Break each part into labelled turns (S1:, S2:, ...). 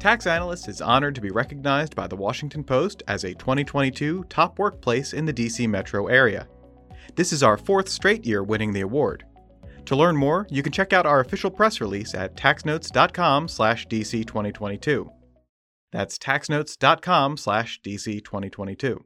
S1: Tax Analyst is honored to be recognized by the Washington Post as a 2022 top workplace in the DC metro area. This is our fourth straight year winning the award. To learn more, you can check out our official press release at taxnotes.com/dc2022. That's taxnotes.com/dc2022.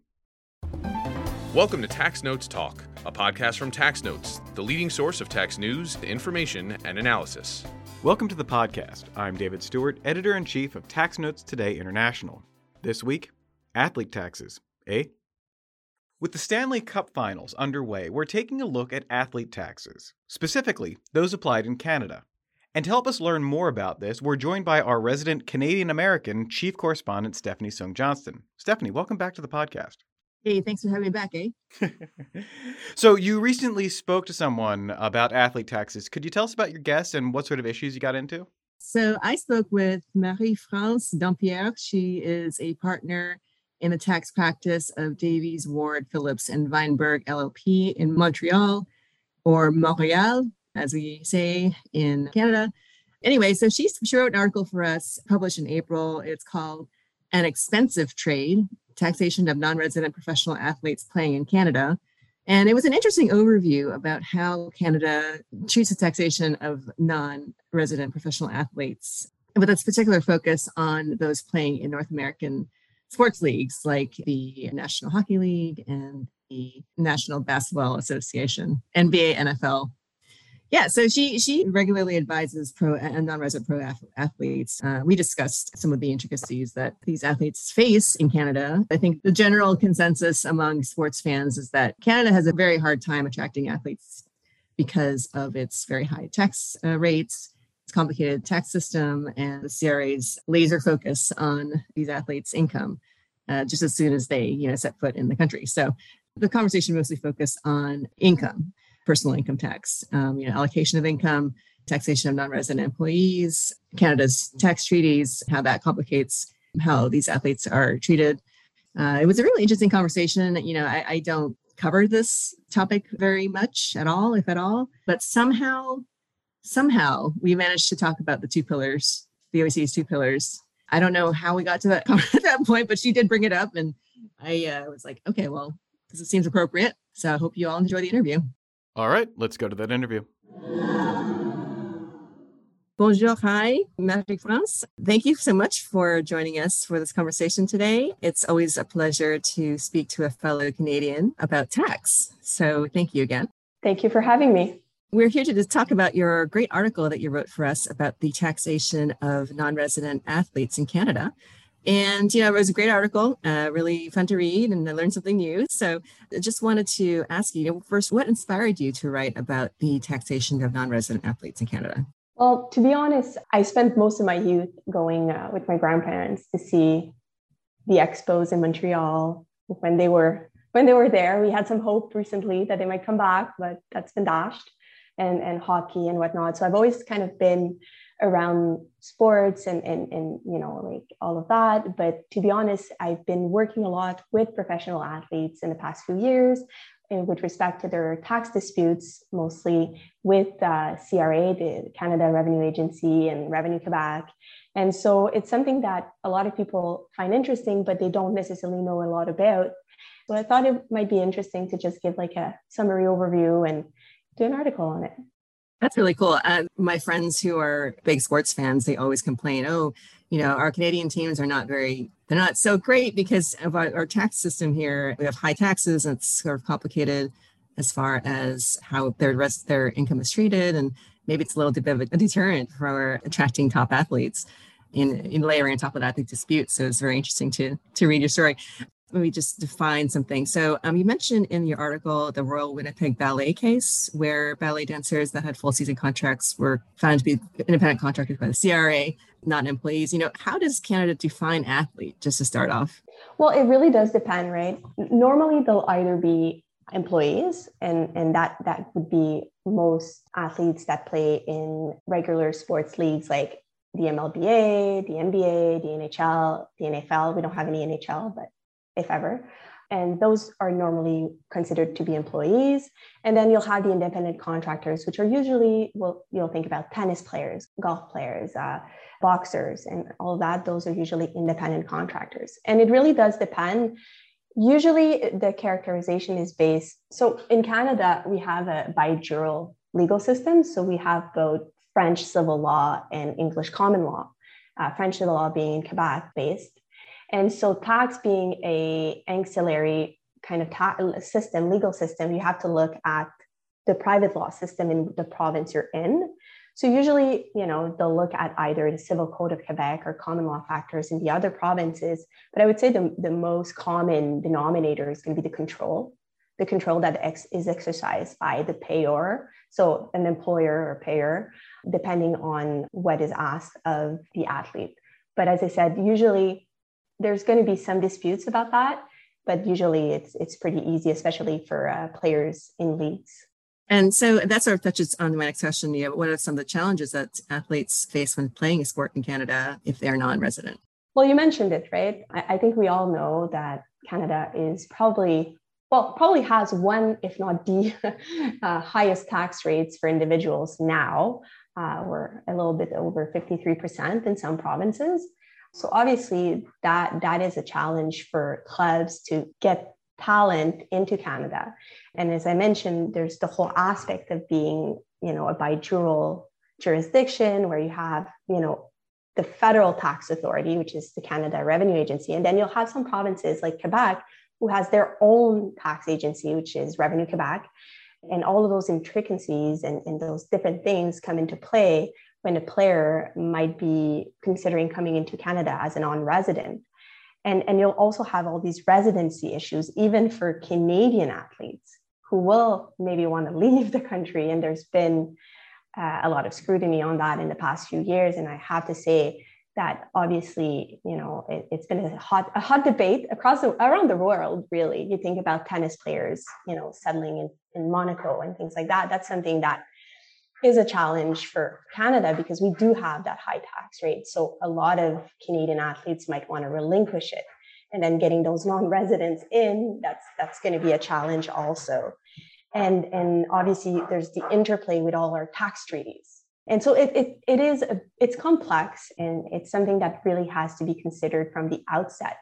S2: Welcome to Tax Notes Talk, a podcast from Tax Notes, the leading source of tax news, information, and analysis.
S1: Welcome to the podcast. I'm David Stewart, editor in chief of Tax Notes Today International. This week, athlete taxes, eh? With the Stanley Cup finals underway, we're taking a look at athlete taxes, specifically those applied in Canada. And to help us learn more about this, we're joined by our resident Canadian American chief correspondent, Stephanie Soong Johnston. Stephanie, welcome back to the podcast.
S3: Hey, thanks for having me back, eh?
S1: so, you recently spoke to someone about athlete taxes. Could you tell us about your guest and what sort of issues you got into?
S3: So, I spoke with Marie France Dompierre. She is a partner in the tax practice of Davies, Ward, Phillips, and Vineberg LLP in Montreal, or Montreal, as we say in Canada. Anyway, so she, she wrote an article for us published in April. It's called An Expensive Trade taxation of non-resident professional athletes playing in Canada. And it was an interesting overview about how Canada treats the taxation of non-resident professional athletes, with its particular focus on those playing in North American sports leagues like the National Hockey League and the National Basketball Association, NBA, NFL, yeah, so she she regularly advises pro and non-resident pro athletes. Uh, we discussed some of the intricacies that these athletes face in Canada. I think the general consensus among sports fans is that Canada has a very hard time attracting athletes because of its very high tax uh, rates, its complicated tax system, and the CRA's laser focus on these athletes' income uh, just as soon as they you know set foot in the country. So the conversation mostly focused on income personal income tax, um, you know, allocation of income, taxation of non-resident employees, Canada's tax treaties, how that complicates how these athletes are treated. Uh, it was a really interesting conversation. You know, I, I don't cover this topic very much at all, if at all, but somehow, somehow we managed to talk about the two pillars, the OECD's two pillars. I don't know how we got to that, that point, but she did bring it up, and I uh, was like, okay, well, this it seems appropriate. So I hope you all enjoy the interview.
S1: All right, let's go to that interview.
S3: Bonjour, hi, Marie France. Thank you so much for joining us for this conversation today. It's always a pleasure to speak to a fellow Canadian about tax. So thank you again.
S4: Thank you for having me.
S3: We're here to talk about your great article that you wrote for us about the taxation of non resident athletes in Canada. And, you know, it was a great article, uh, really fun to read, and I learned something new. So I just wanted to ask you, you know, first, what inspired you to write about the taxation of non resident athletes in Canada?
S4: Well, to be honest, I spent most of my youth going uh, with my grandparents to see the expos in Montreal when they were when they were there. We had some hope recently that they might come back, but that's been dashed, and and hockey and whatnot. So I've always kind of been around sports and, and, and you know like all of that. But to be honest i've been working a lot with professional athletes in the past few years uh, with respect to their tax disputes mostly with uh, cra the canada revenue agency and revenue quebec. And so it's something that a lot of people find interesting but they don't necessarily know a lot about. So i thought it might be interesting to just give like a summary overview and do an article on it
S3: that's really cool. Uh, my friends who are big sports fans, they always complain, oh, you know, our Canadian teams are not very, they're not so great because of our, our tax system here. We have high taxes and it's sort of complicated as far as how their rest their income is treated. And maybe it's a little bit of a deterrent for attracting top athletes in, in layering on top of that the dispute. So it's very interesting to to read your story me just define something. So um, you mentioned in your article the Royal Winnipeg Ballet case, where ballet dancers that had full season contracts were found to be independent contractors by the CRA, not employees. You know, how does Canada define athlete? Just to start off.
S4: Well, it really does depend, right? Normally, they'll either be employees, and and that that would be most athletes that play in regular sports leagues like the MLBA, the NBA, the NHL, the NFL. We don't have any NHL, but if ever. and those are normally considered to be employees. And then you'll have the independent contractors, which are usually, well, you'll think about tennis players, golf players, uh, boxers, and all that. Those are usually independent contractors. And it really does depend. Usually, the characterization is based. So in Canada, we have a bijural legal system. So we have both French civil law and English common law. Uh, French civil law being Quebec based, and so tax being a ancillary kind of ta- system, legal system, you have to look at the private law system in the province you're in. So usually, you know, they'll look at either the Civil Code of Quebec or common law factors in the other provinces. But I would say the, the most common denominator is going to be the control, the control that ex- is exercised by the payer, so an employer or payer, depending on what is asked of the athlete. But as I said, usually there's going to be some disputes about that, but usually it's it's pretty easy, especially for uh, players in leagues.
S3: And so that sort of touches on my next question. Yeah, what are some of the challenges that athletes face when playing a sport in Canada if they're non-resident?
S4: Well, you mentioned it, right? I, I think we all know that Canada is probably well, probably has one, if not the uh, highest tax rates for individuals now. Uh, we're a little bit over 53% in some provinces. So obviously that that is a challenge for clubs to get talent into Canada. And as I mentioned, there's the whole aspect of being, you know, a bijural jurisdiction where you have, you know, the federal tax authority, which is the Canada Revenue Agency, and then you'll have some provinces like Quebec who has their own tax agency, which is Revenue Quebec. And all of those intricacies and, and those different things come into play when a player might be considering coming into Canada as a non-resident. And, and you'll also have all these residency issues, even for Canadian athletes who will maybe want to leave the country. And there's been uh, a lot of scrutiny on that in the past few years. And I have to say that obviously, you know, it, has been a hot, a hot debate across the, around the world, really. You think about tennis players, you know, settling in, in Monaco and things like that. That's something that is a challenge for Canada because we do have that high tax rate. So a lot of Canadian athletes might want to relinquish it. And then getting those non-residents in, that's that's going to be a challenge also. And and obviously there's the interplay with all our tax treaties. And so it, it, it is a, it's complex and it's something that really has to be considered from the outset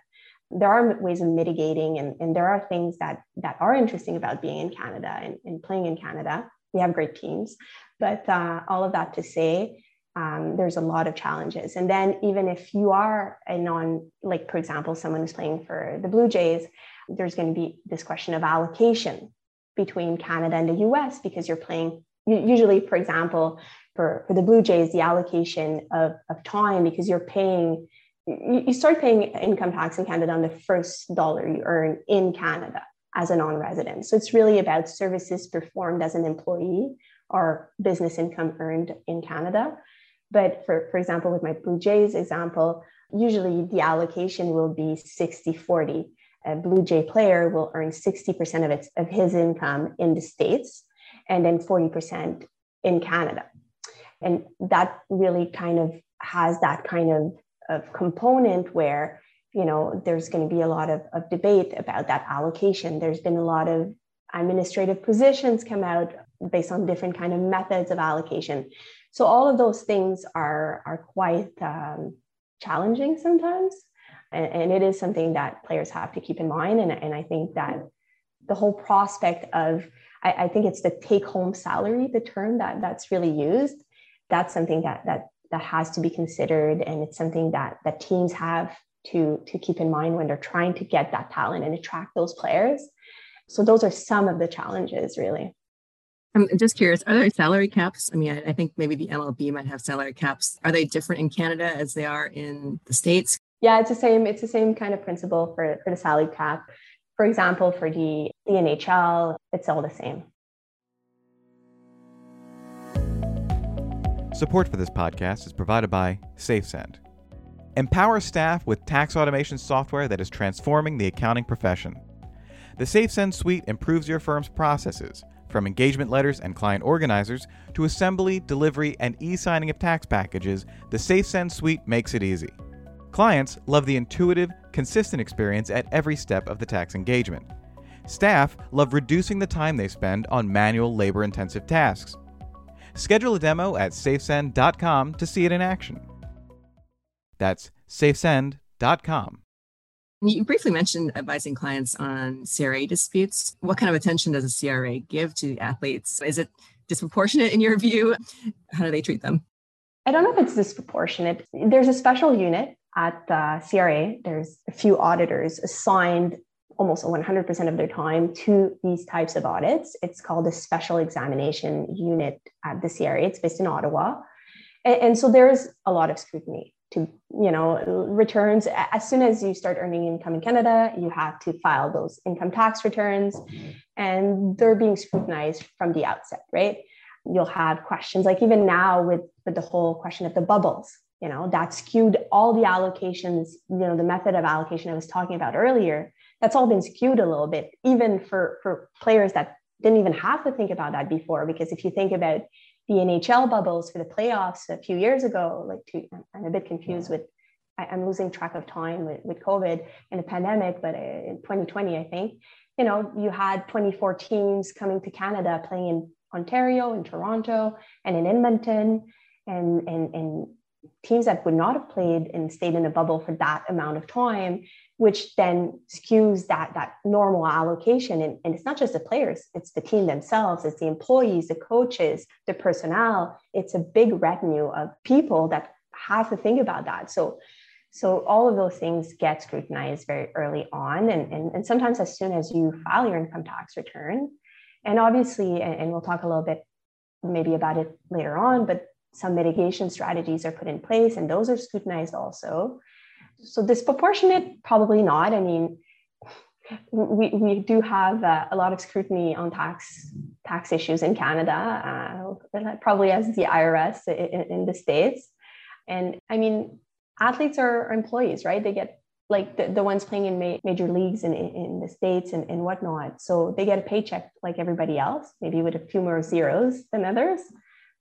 S4: there are ways of mitigating and, and there are things that that are interesting about being in canada and, and playing in canada we have great teams but uh, all of that to say, um, there's a lot of challenges. And then even if you are a non, like for example, someone who's playing for the Blue Jays, there's going to be this question of allocation between Canada and the US because you're playing usually, for example, for, for the Blue Jays, the allocation of, of time because you're paying, you, you start paying income tax in Canada on the first dollar you earn in Canada as a non-resident. So it's really about services performed as an employee or business income earned in Canada. But for, for example, with my Blue Jays example, usually the allocation will be 60 40. A Blue Jay player will earn 60% of, its, of his income in the States and then 40% in Canada. And that really kind of has that kind of, of component where you know there's going to be a lot of, of debate about that allocation there's been a lot of administrative positions come out based on different kind of methods of allocation. So all of those things are, are quite um, challenging sometimes. And, and, it is something that players have to keep in mind. And, and I think that the whole prospect of, I, I think it's the take home salary, the term that that's really used. That's something that, that, that has to be considered. And it's something that, that teams have to, to keep in mind when they're trying to get that talent and attract those players. So those are some of the challenges really.
S3: I'm just curious, are there salary caps? I mean, I, I, think maybe the MLB might have salary caps. Are they different in Canada as they are in the States?
S4: Yeah, it's the same. It's the same kind of principle for, for the salary cap. For example, for the, the NHL, it's all the same.
S1: Support for this podcast is provided by SafeSend. Empower staff with tax automation software that is transforming the accounting profession. The SafeSend suite improves your firm's processes from engagement letters and client organizers to assembly, delivery, and e signing of tax packages, the SafeSend suite makes it easy. Clients love the intuitive, consistent experience at every step of the tax engagement. Staff love reducing the time they spend on manual, labor intensive tasks. Schedule a demo at safesend.com to see it in action. That's safesend.com.
S3: You briefly mentioned advising clients on CRA disputes. What kind of attention does a CRA give to athletes? Is it disproportionate in your view? How do they treat them?
S4: I don't know if it's disproportionate. There's a special unit at the CRA. There's a few auditors assigned almost 100% of their time to these types of audits. It's called a special examination unit at the CRA. It's based in Ottawa. And, and so there's a lot of scrutiny to you know returns. As soon as you start earning income in canada you have to file those income tax returns and they're being scrutinized from the outset right? You'll have questions like even now with, with the whole question of the bubbles you know that skewed all the allocations you know the method of allocation i was talking about earlier that's all been skewed a little bit even for for players that didn't even have to think about that before because if you think about the NHL bubbles for the playoffs a few years ago. Like, to, I'm a bit confused with, I, am losing track of time with, with COVID and the pandemic, but uh, in 2020, I think, you know, you had 24 teams coming to Canada playing in Ontario, in Toronto, and in Edmonton, and, and, and teams that would not have played and stayed in a bubble for that amount of time which then skews that that normal allocation. And, and it's not just the players it's the team themselves it's the employees the coaches the personnel. It's a big retinue of people that have to think about that. So so all of those things get scrutinized very early on. And, and, and sometimes as soon as you file your income tax return and obviously and, and we'll talk a little bit maybe about it later on but some mitigation strategies are put in place and those are scrutinized also so disproportionate, probably not. I mean, we, we do have uh, a lot of scrutiny on tax tax issues in Canada, uh, probably as the IRS in, in, the states. And I mean, athletes are employees, right? They get like the, the ones playing in ma- major leagues in, in the states and, and whatnot. So they get a paycheck like everybody else, maybe with a few more zeros than others.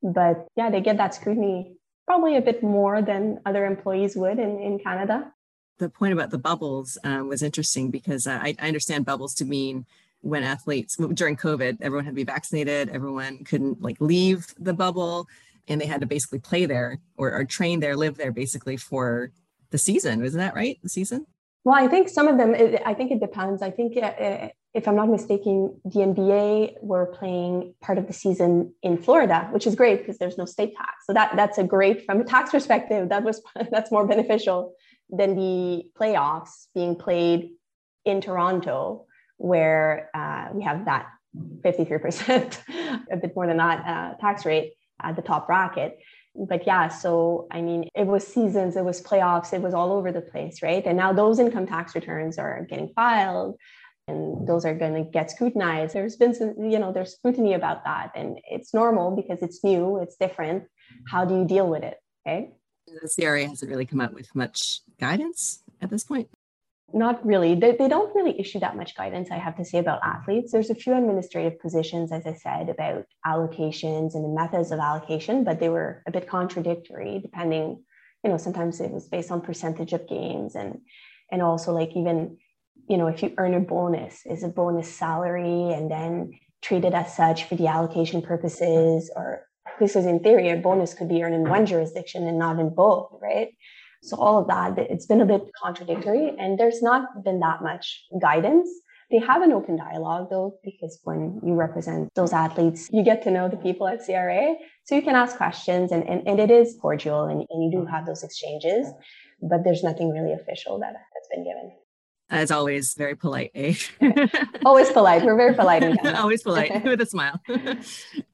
S4: But yeah, they get that scrutiny probably a bit more than other employees would in, in Canada.
S3: The point about the bubbles uh, was interesting because I, I understand bubbles to mean when athletes during COVID, everyone had to be vaccinated, everyone couldn't like leave the bubble, and they had to basically play there or, or train there, live there basically for the season. Isn't that right? The season?
S4: Well, I think some of them, it, I think it depends. I think uh, if I'm not mistaken, the NBA were playing part of the season in Florida, which is great because there's no state tax. So that that's a great from a tax perspective. That was that's more beneficial than the playoffs being played in Toronto, where uh, we have that 53%, a bit more than that uh, tax rate at the top bracket. But yeah, so I mean, it was seasons, it was playoffs, it was all over the place, right? And now those income tax returns are getting filed and those are going to get scrutinized. There's been some, you know, there's scrutiny about that, and it's normal because it's new, it's different. How do you deal with it? Okay.
S3: The CRA hasn't really come out with much guidance at this point.
S4: Not really. They, they don't really issue that much guidance, I have to say, about athletes. There's a few administrative positions, as I said, about allocations and the methods of allocation, but they were a bit contradictory depending, you know, sometimes it was based on percentage of games and and also like even you know, if you earn a bonus, is a bonus salary and then treated as such for the allocation purposes, or because in theory, a bonus could be earned in one jurisdiction and not in both, right? So all of that, it's been a bit contradictory, and there's not been that much guidance. They have an open dialogue though, because when you represent those athletes, you get to know the people at CRA. So you can ask questions and, and, and it is cordial and, and you do have those exchanges, but there's nothing really official that, that's been given
S3: as always, very polite. Eh?
S4: always polite. We're very polite.
S3: always polite with a smile.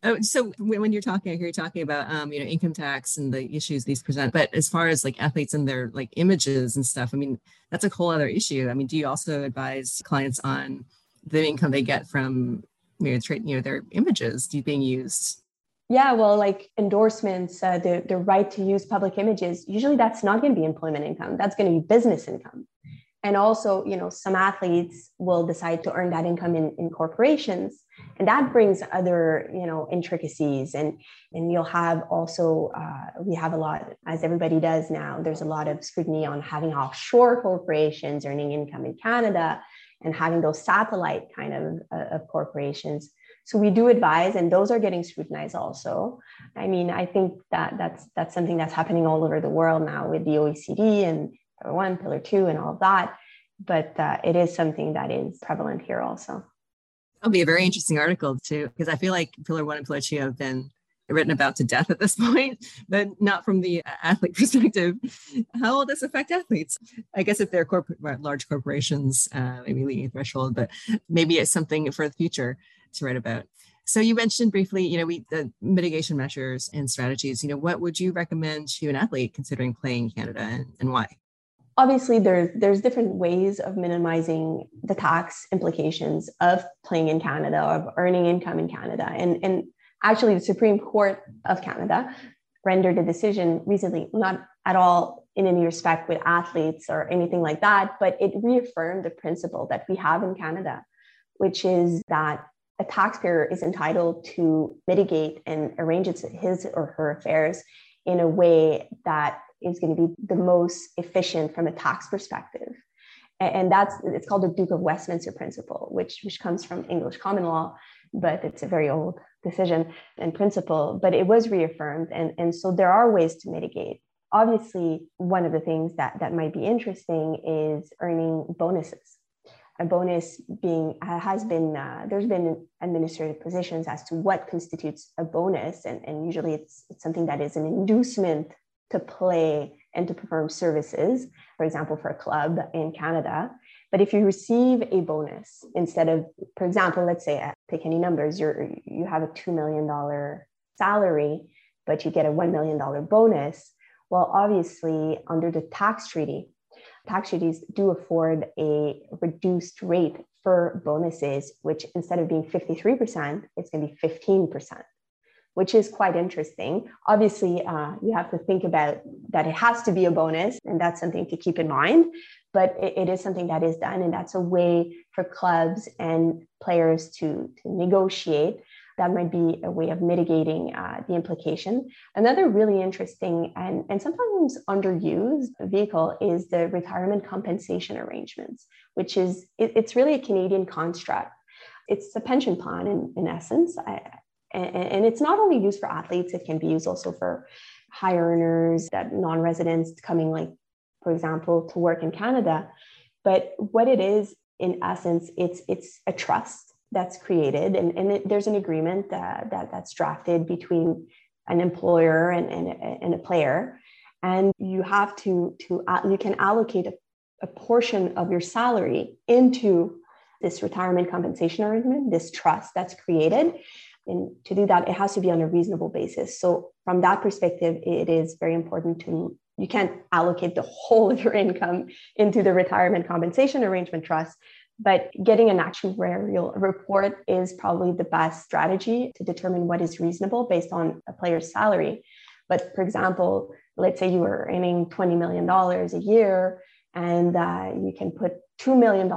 S3: oh, so when you're talking, I hear you talking about, um, you know, income tax and the issues these present. But as far as like athletes and their like images and stuff, I mean, that's a whole other issue. I mean, do you also advise clients on the income they get from you know, tra- you know their images being used?
S4: Yeah, well, like endorsements, uh, the, the right to use public images, usually that's not going to be employment income. That's going to be business income and also you know some athletes will decide to earn that income in, in corporations. And that brings other you know intricacies. And and you'll have also uh, we have a lot as everybody does now there's a lot of scrutiny on having offshore corporations earning income in canada and having those satellite kind of, uh, of corporations. So we do advise and those are getting scrutinized also. I mean i think that that's that's something that's happening all over the world now with the oecd and pillar one pillar two and all of that but uh, it is something that is prevalent here also
S3: That'll be a very interesting article too, because I feel like Pillar One and Pillar Two have been written about to death at this point, but not from the athlete perspective. How will this affect athletes? I guess if they're corporate, large corporations, uh, maybe leading threshold, but maybe it's something for the future to write about. So you mentioned briefly, you know, we the mitigation measures and strategies. You know, what would you recommend to an athlete considering playing Canada and, and why?
S4: Obviously there's there's different ways of minimizing the tax implications of playing in Canada of earning income in Canada. And and actually the Supreme Court of Canada rendered a decision recently not at all in any respect with athletes or anything like that but it reaffirmed the principle that we have in Canada which is that a taxpayer is entitled to mitigate and arrange his or her affairs in a way that is going to be the most efficient from a tax perspective. And that's it's called the Duke of Westminster principle, which which comes from English common law, but it's a very old decision and principle. But it was reaffirmed, and, and so there are ways to mitigate. Obviously, one of the things that that might be interesting is earning bonuses. A bonus being has been uh, there's been administrative positions as to what constitutes a bonus, and, and usually it's, it's something that is an inducement to play and to perform services, for example, for a club in Canada. But if you receive a bonus instead of, for example, let's say uh, pick any numbers, you're you have a two million dollar salary, but you get a one million dollar bonus. Well, obviously, under the tax treaty, tax treaties do afford a reduced rate for bonuses, which instead of being 53%, it's going to be 15% which is quite interesting. Obviously, uh, you have to think about that it has to be a bonus, and that's something to keep in mind. But it, it is something that is done, and that's a way for clubs and players to, to negotiate. That might be a way of mitigating uh, the implication. Another really interesting and, and sometimes underused vehicle is the retirement compensation arrangements, which is it, it's really a Canadian construct it's a pension plan in, in essence. I, and, and it's not only used for athletes, it can be used also for high earners, that non-residents coming like, for example, to work in Canada. But what it is, in essence, it's it's a trust that's created, and, and it, there's an agreement that, that that's drafted between an employer and, and, and a player, and you have to to you can allocate a, a portion of your salary into this retirement compensation arrangement, this trust that's created, and to do that, it has to be on a reasonable basis. So, from that perspective, it is very important to you can't allocate the whole of your income into the retirement compensation arrangement trust, but getting an actuarial report is probably the best strategy to determine what is reasonable based on a player's salary. But for example, let's say you were earning $20 million a year and uh, you can put $2 million,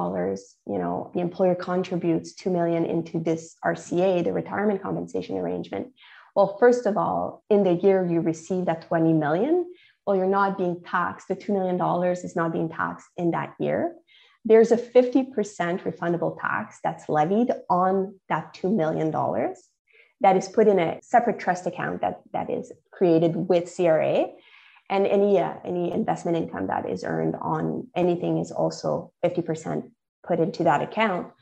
S4: you know, the employer contributes 2 million into this RCA, the retirement compensation arrangement. Well, first of all, in the year you receive that 20 million, well, you're not being taxed. The $2 million is not being taxed in that year. There's a 50% refundable tax that's levied on that $2 million that is put in a separate trust account that, that is created with CRA and any uh, any investment income that is earned on anything is also 50% put into that account.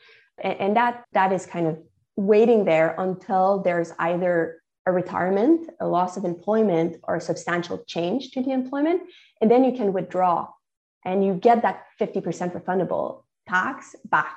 S4: And, and that that is kind of waiting there until there's either a retirement a loss of employment or a substantial change to the employment and then you can withdraw and you get that 50% refundable tax back.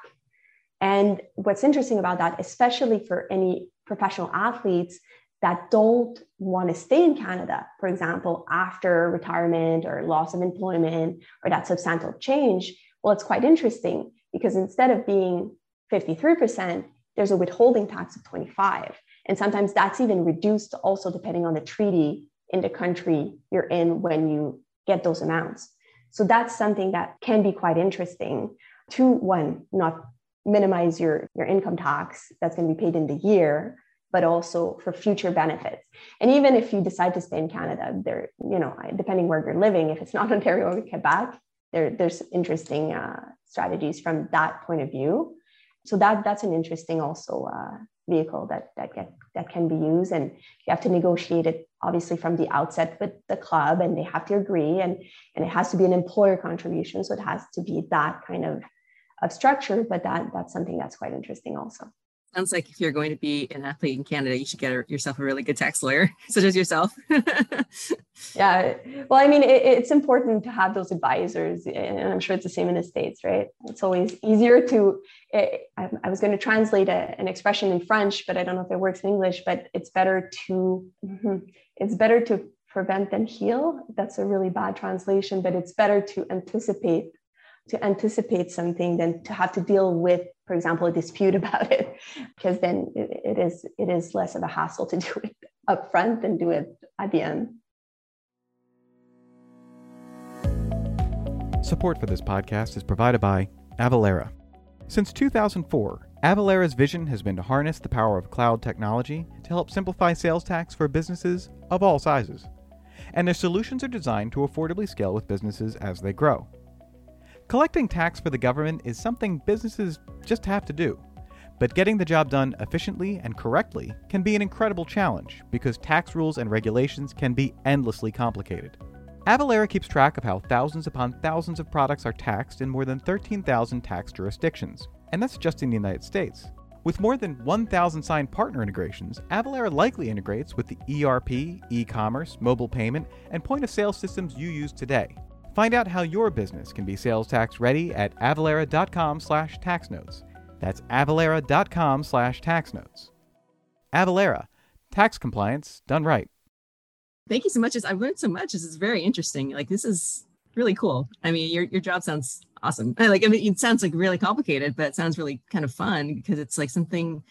S4: And what's interesting about that especially for any professional athletes that don't want to stay in Canada, for example, after retirement or loss of employment or that substantial change, well, it's quite interesting because instead of being 53%, there's a withholding tax of 25. And sometimes that's even reduced also depending on the treaty in the country you're in when you get those amounts. So that's something that can be quite interesting to one, not minimize your, your income tax that's going to be paid in the year, but also for future benefits. And even if you decide to stay in Canada, there, you know, depending where you're living, if it's not Ontario or Quebec, there, there's interesting uh, strategies from that point of view. So that that's an interesting also uh, vehicle that that get, that can be used, and you have to negotiate it obviously from the outset with the club, and they have to agree, and and it has to be an employer contribution, so it has to be that kind of of structure. But that that's something that's quite interesting also
S3: sounds like if you're going to be an athlete in Canada, you should get yourself a really good tax lawyer, such as yourself.
S4: yeah. Well, I mean, it, it's important to have those advisors, and I'm sure it's the same in the States, right? It's always easier to. It, I, I, was going to translate a, an expression in French, but I don't know if it works in English, but it's better to. Mm-hmm, it's better to prevent than heal. That's a really bad translation, but it's better to anticipate to anticipate something than to have to deal with for example, a dispute about it, because then it, it is it is less of a hassle to do it up front than do it at the end.
S1: Support for this podcast is provided by Avalara. Since 2004, Avalara's vision has been to harness the power of cloud technology to help simplify sales tax for businesses of all sizes. And their solutions are designed to affordably scale with businesses as they grow. Collecting tax for the government is something businesses just have to do. But getting the job done efficiently and correctly can be an incredible challenge because tax rules and regulations can be endlessly complicated. Avalara keeps track of how thousands upon thousands of products are taxed in more than 13,000 tax jurisdictions, and that's just in the United States. With more than 1,000 signed partner integrations, Avalara likely integrates with the ERP, e commerce, mobile payment, and point of sale systems you use today, Find out how your business can be sales tax ready at avalara.com slash taxnotes. That's avalara.com slash taxnotes. Avalara, tax compliance done right.
S3: Thank you so much. I've learned so much. This is very interesting. Like this is really cool. I mean, your your job sounds awesome. Like I mean, it sounds like really complicated, but it sounds really kind of fun because it's like something,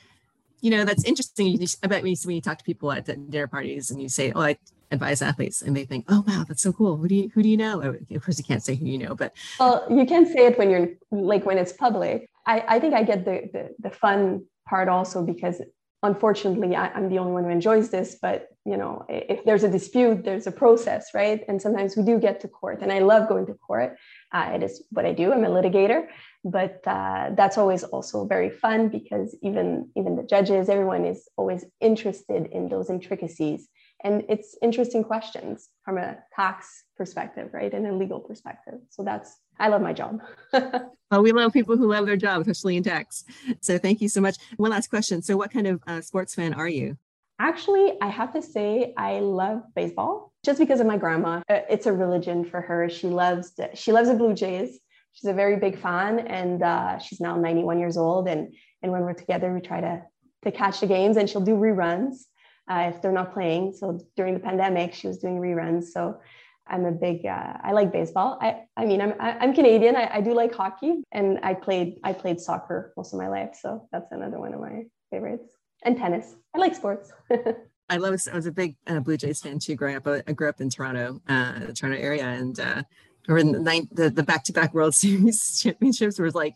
S3: you know, that's interesting. I bet when you, when you talk to people at dinner parties and you say, "Oh, I advise athletes and they think oh wow that's so cool. Who do you who do you know? Oh, of course you can't say who you know but
S4: well you can say it when you're like when it's public. I i think i get the the, the fun part also because unfortunately I, am the only one who enjoys this but you know if there's a dispute there's a process right? And sometimes we do get to court and i love going to court uh, it is what i do i'm a litigator but uh, that's always also very fun because even even the judges everyone is always interested in those intricacies. And it's interesting questions from a tax perspective right and a legal perspective. So that's i love my job.
S3: Well we love people who love their job especially in tax. So thank you so much. One last question. So what kind of uh, sports fan are you?
S4: Actually i have to say i love baseball just because of my grandma uh, it's a religion for her she loves she loves the blue jays she's a very big fan and uh, she's now 91 years old and and when we're together we try to to catch the games and she'll do reruns uh, if they're not playing. So during the pandemic, she was doing reruns. So I'm a big, uh, I like baseball. I, I mean, I'm, I'm Canadian. I, I do like hockey and I played, I played soccer most of my life. So that's another one of my favorites and tennis. I like sports.
S3: I love, I was a big uh, Blue Jays fan too growing up. I grew up in Toronto, uh, the Toronto area and, uh, or in the, the, the back-to-back World Series championships was like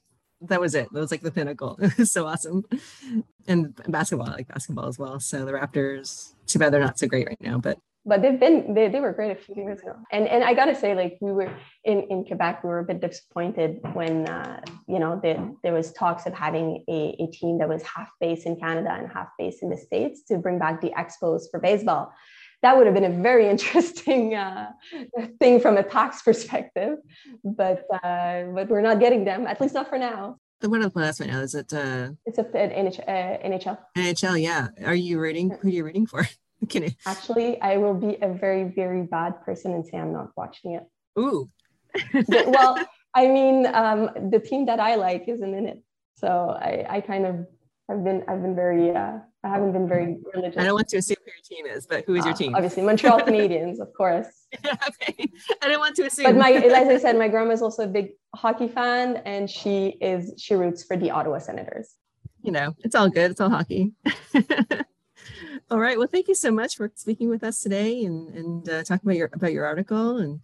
S3: that was it. That was like the pinnacle. It was so awesome. And basketball, I like basketball as well. So the Raptors, too bad they're not so great right now, but
S4: but they've been they, they were great a few years ago. And and I gotta say, like we were in, in Quebec, we were a bit disappointed when uh, you know the, there was talks of having a, a team that was half based in Canada and half based in the States to bring back the Expos for baseball that would have been a very interesting uh, thing from a tax perspective, but uh, but we're not getting them at least not for now.
S3: The one of the last right now is it? Uh,
S4: it's a NHL, uh, NHL.
S3: NHL, yeah. Are you reading? Who are you reading for?
S4: You? Actually, I will be a very very bad person and say I'm not watching it.
S3: Ooh.
S4: but, well, I mean, um, the team that I like isn't in it, so I I kind of I've been I've been very uh, I haven't been very religious.
S3: I don't want to assume who your team is, but who is your uh, team?
S4: Obviously, Montreal Canadiens, of course.
S3: okay. I don't want to assume.
S4: But my as I said, my grandma is also a big hockey fan, and she is she roots for the Ottawa Senators.
S3: You know, it's all good. It's all hockey. all right. Well, thank you so much for speaking with us today and and uh, talking about your about your article. And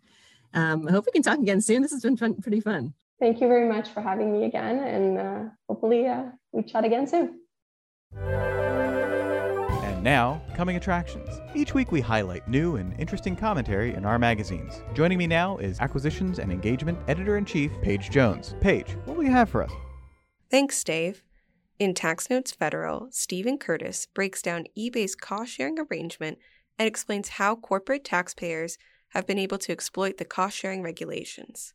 S3: um, I hope we can talk again soon. This has been fun, pretty fun.
S4: Thank you very much for having me again, and uh, hopefully uh, we chat again soon.
S1: And now, coming attractions. Each week we highlight new and interesting commentary in our magazines. Joining me now is Acquisitions and Engagement Editor in Chief, Paige Jones. Paige, what will you have for us?
S5: Thanks, Dave. In Tax Notes Federal, Stephen Curtis breaks down eBay's cost sharing arrangement and explains how corporate taxpayers have been able to exploit the cost sharing regulations.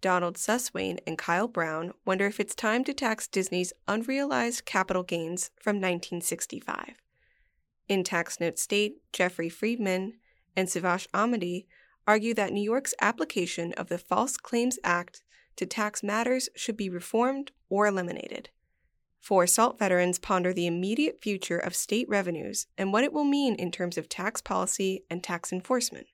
S5: Donald Susswein and Kyle Brown wonder if it's time to tax Disney's unrealized capital gains from 1965. In Tax Note State, Jeffrey Friedman and Suvash Amadi argue that New York's application of the False Claims Act to tax matters should be reformed or eliminated. Four SALT veterans ponder the immediate future of state revenues and what it will mean in terms of tax policy and tax enforcement.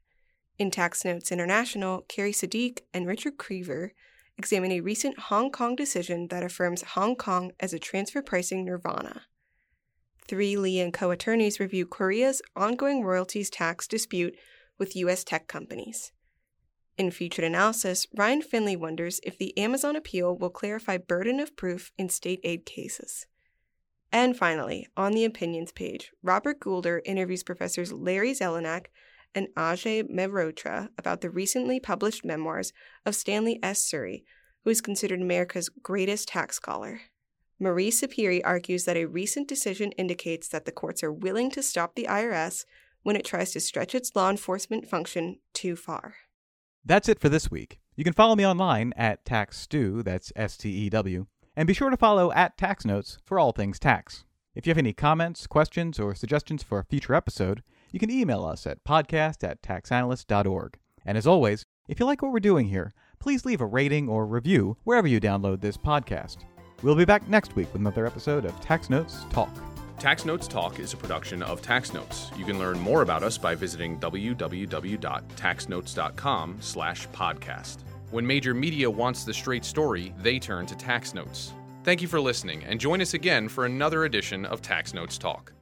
S5: In Tax Notes International, Kerrie Sadiq and Richard Krever examine a recent Hong Kong decision that affirms Hong Kong as a transfer pricing nirvana. Three Lee and Ko attorneys review Korea's ongoing royalties tax dispute with U.S. tech companies. In featured analysis, Ryan Finley wonders if the Amazon appeal will clarify burden of proof in state aid cases. And finally, on the opinions page, Robert Goulder interviews professors Larry Zelenak and Ajay Mehrotra about the recently published memoirs of Stanley S. Surrey, who is considered America's greatest tax scholar. Marie Sapirie argues that a recent decision indicates that the courts are willing to stop the IRS when it tries to stretch its law enforcement function too far.
S1: That's it for this week. You can follow me online at TaxStew, that's S T E W, and be sure to follow at Tax Notes for all things tax. If you have any comments, questions, or suggestions for a future episode, you can email us at podcast at taxanalyst.org. And as always, if you like what we're doing here, please leave a rating or review wherever you download this podcast. We'll be back next week with another episode of Tax Notes Talk.
S2: Tax Notes Talk is a production of Tax Notes. You can learn more about us by visiting www.taxnotes.com/podcast. When major media wants the straight story, they turn to Tax Notes. Thank you for listening and join us again for another edition of Tax Notes Talk.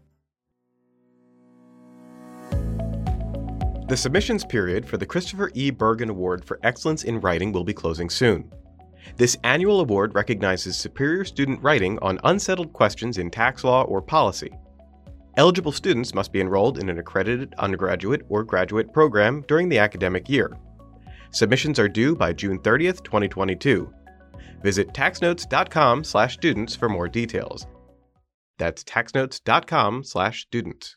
S6: The submissions period for the Christopher E. Bergin Award for Excellence in Writing will be closing soon. This annual award recognizes superior student writing on unsettled questions in tax law or policy. Eligible students must be enrolled in an accredited undergraduate or graduate program during the academic year. Submissions are due by June 30th, 2022. Visit taxnotes.com/students for more details. That's taxnotes.com/students.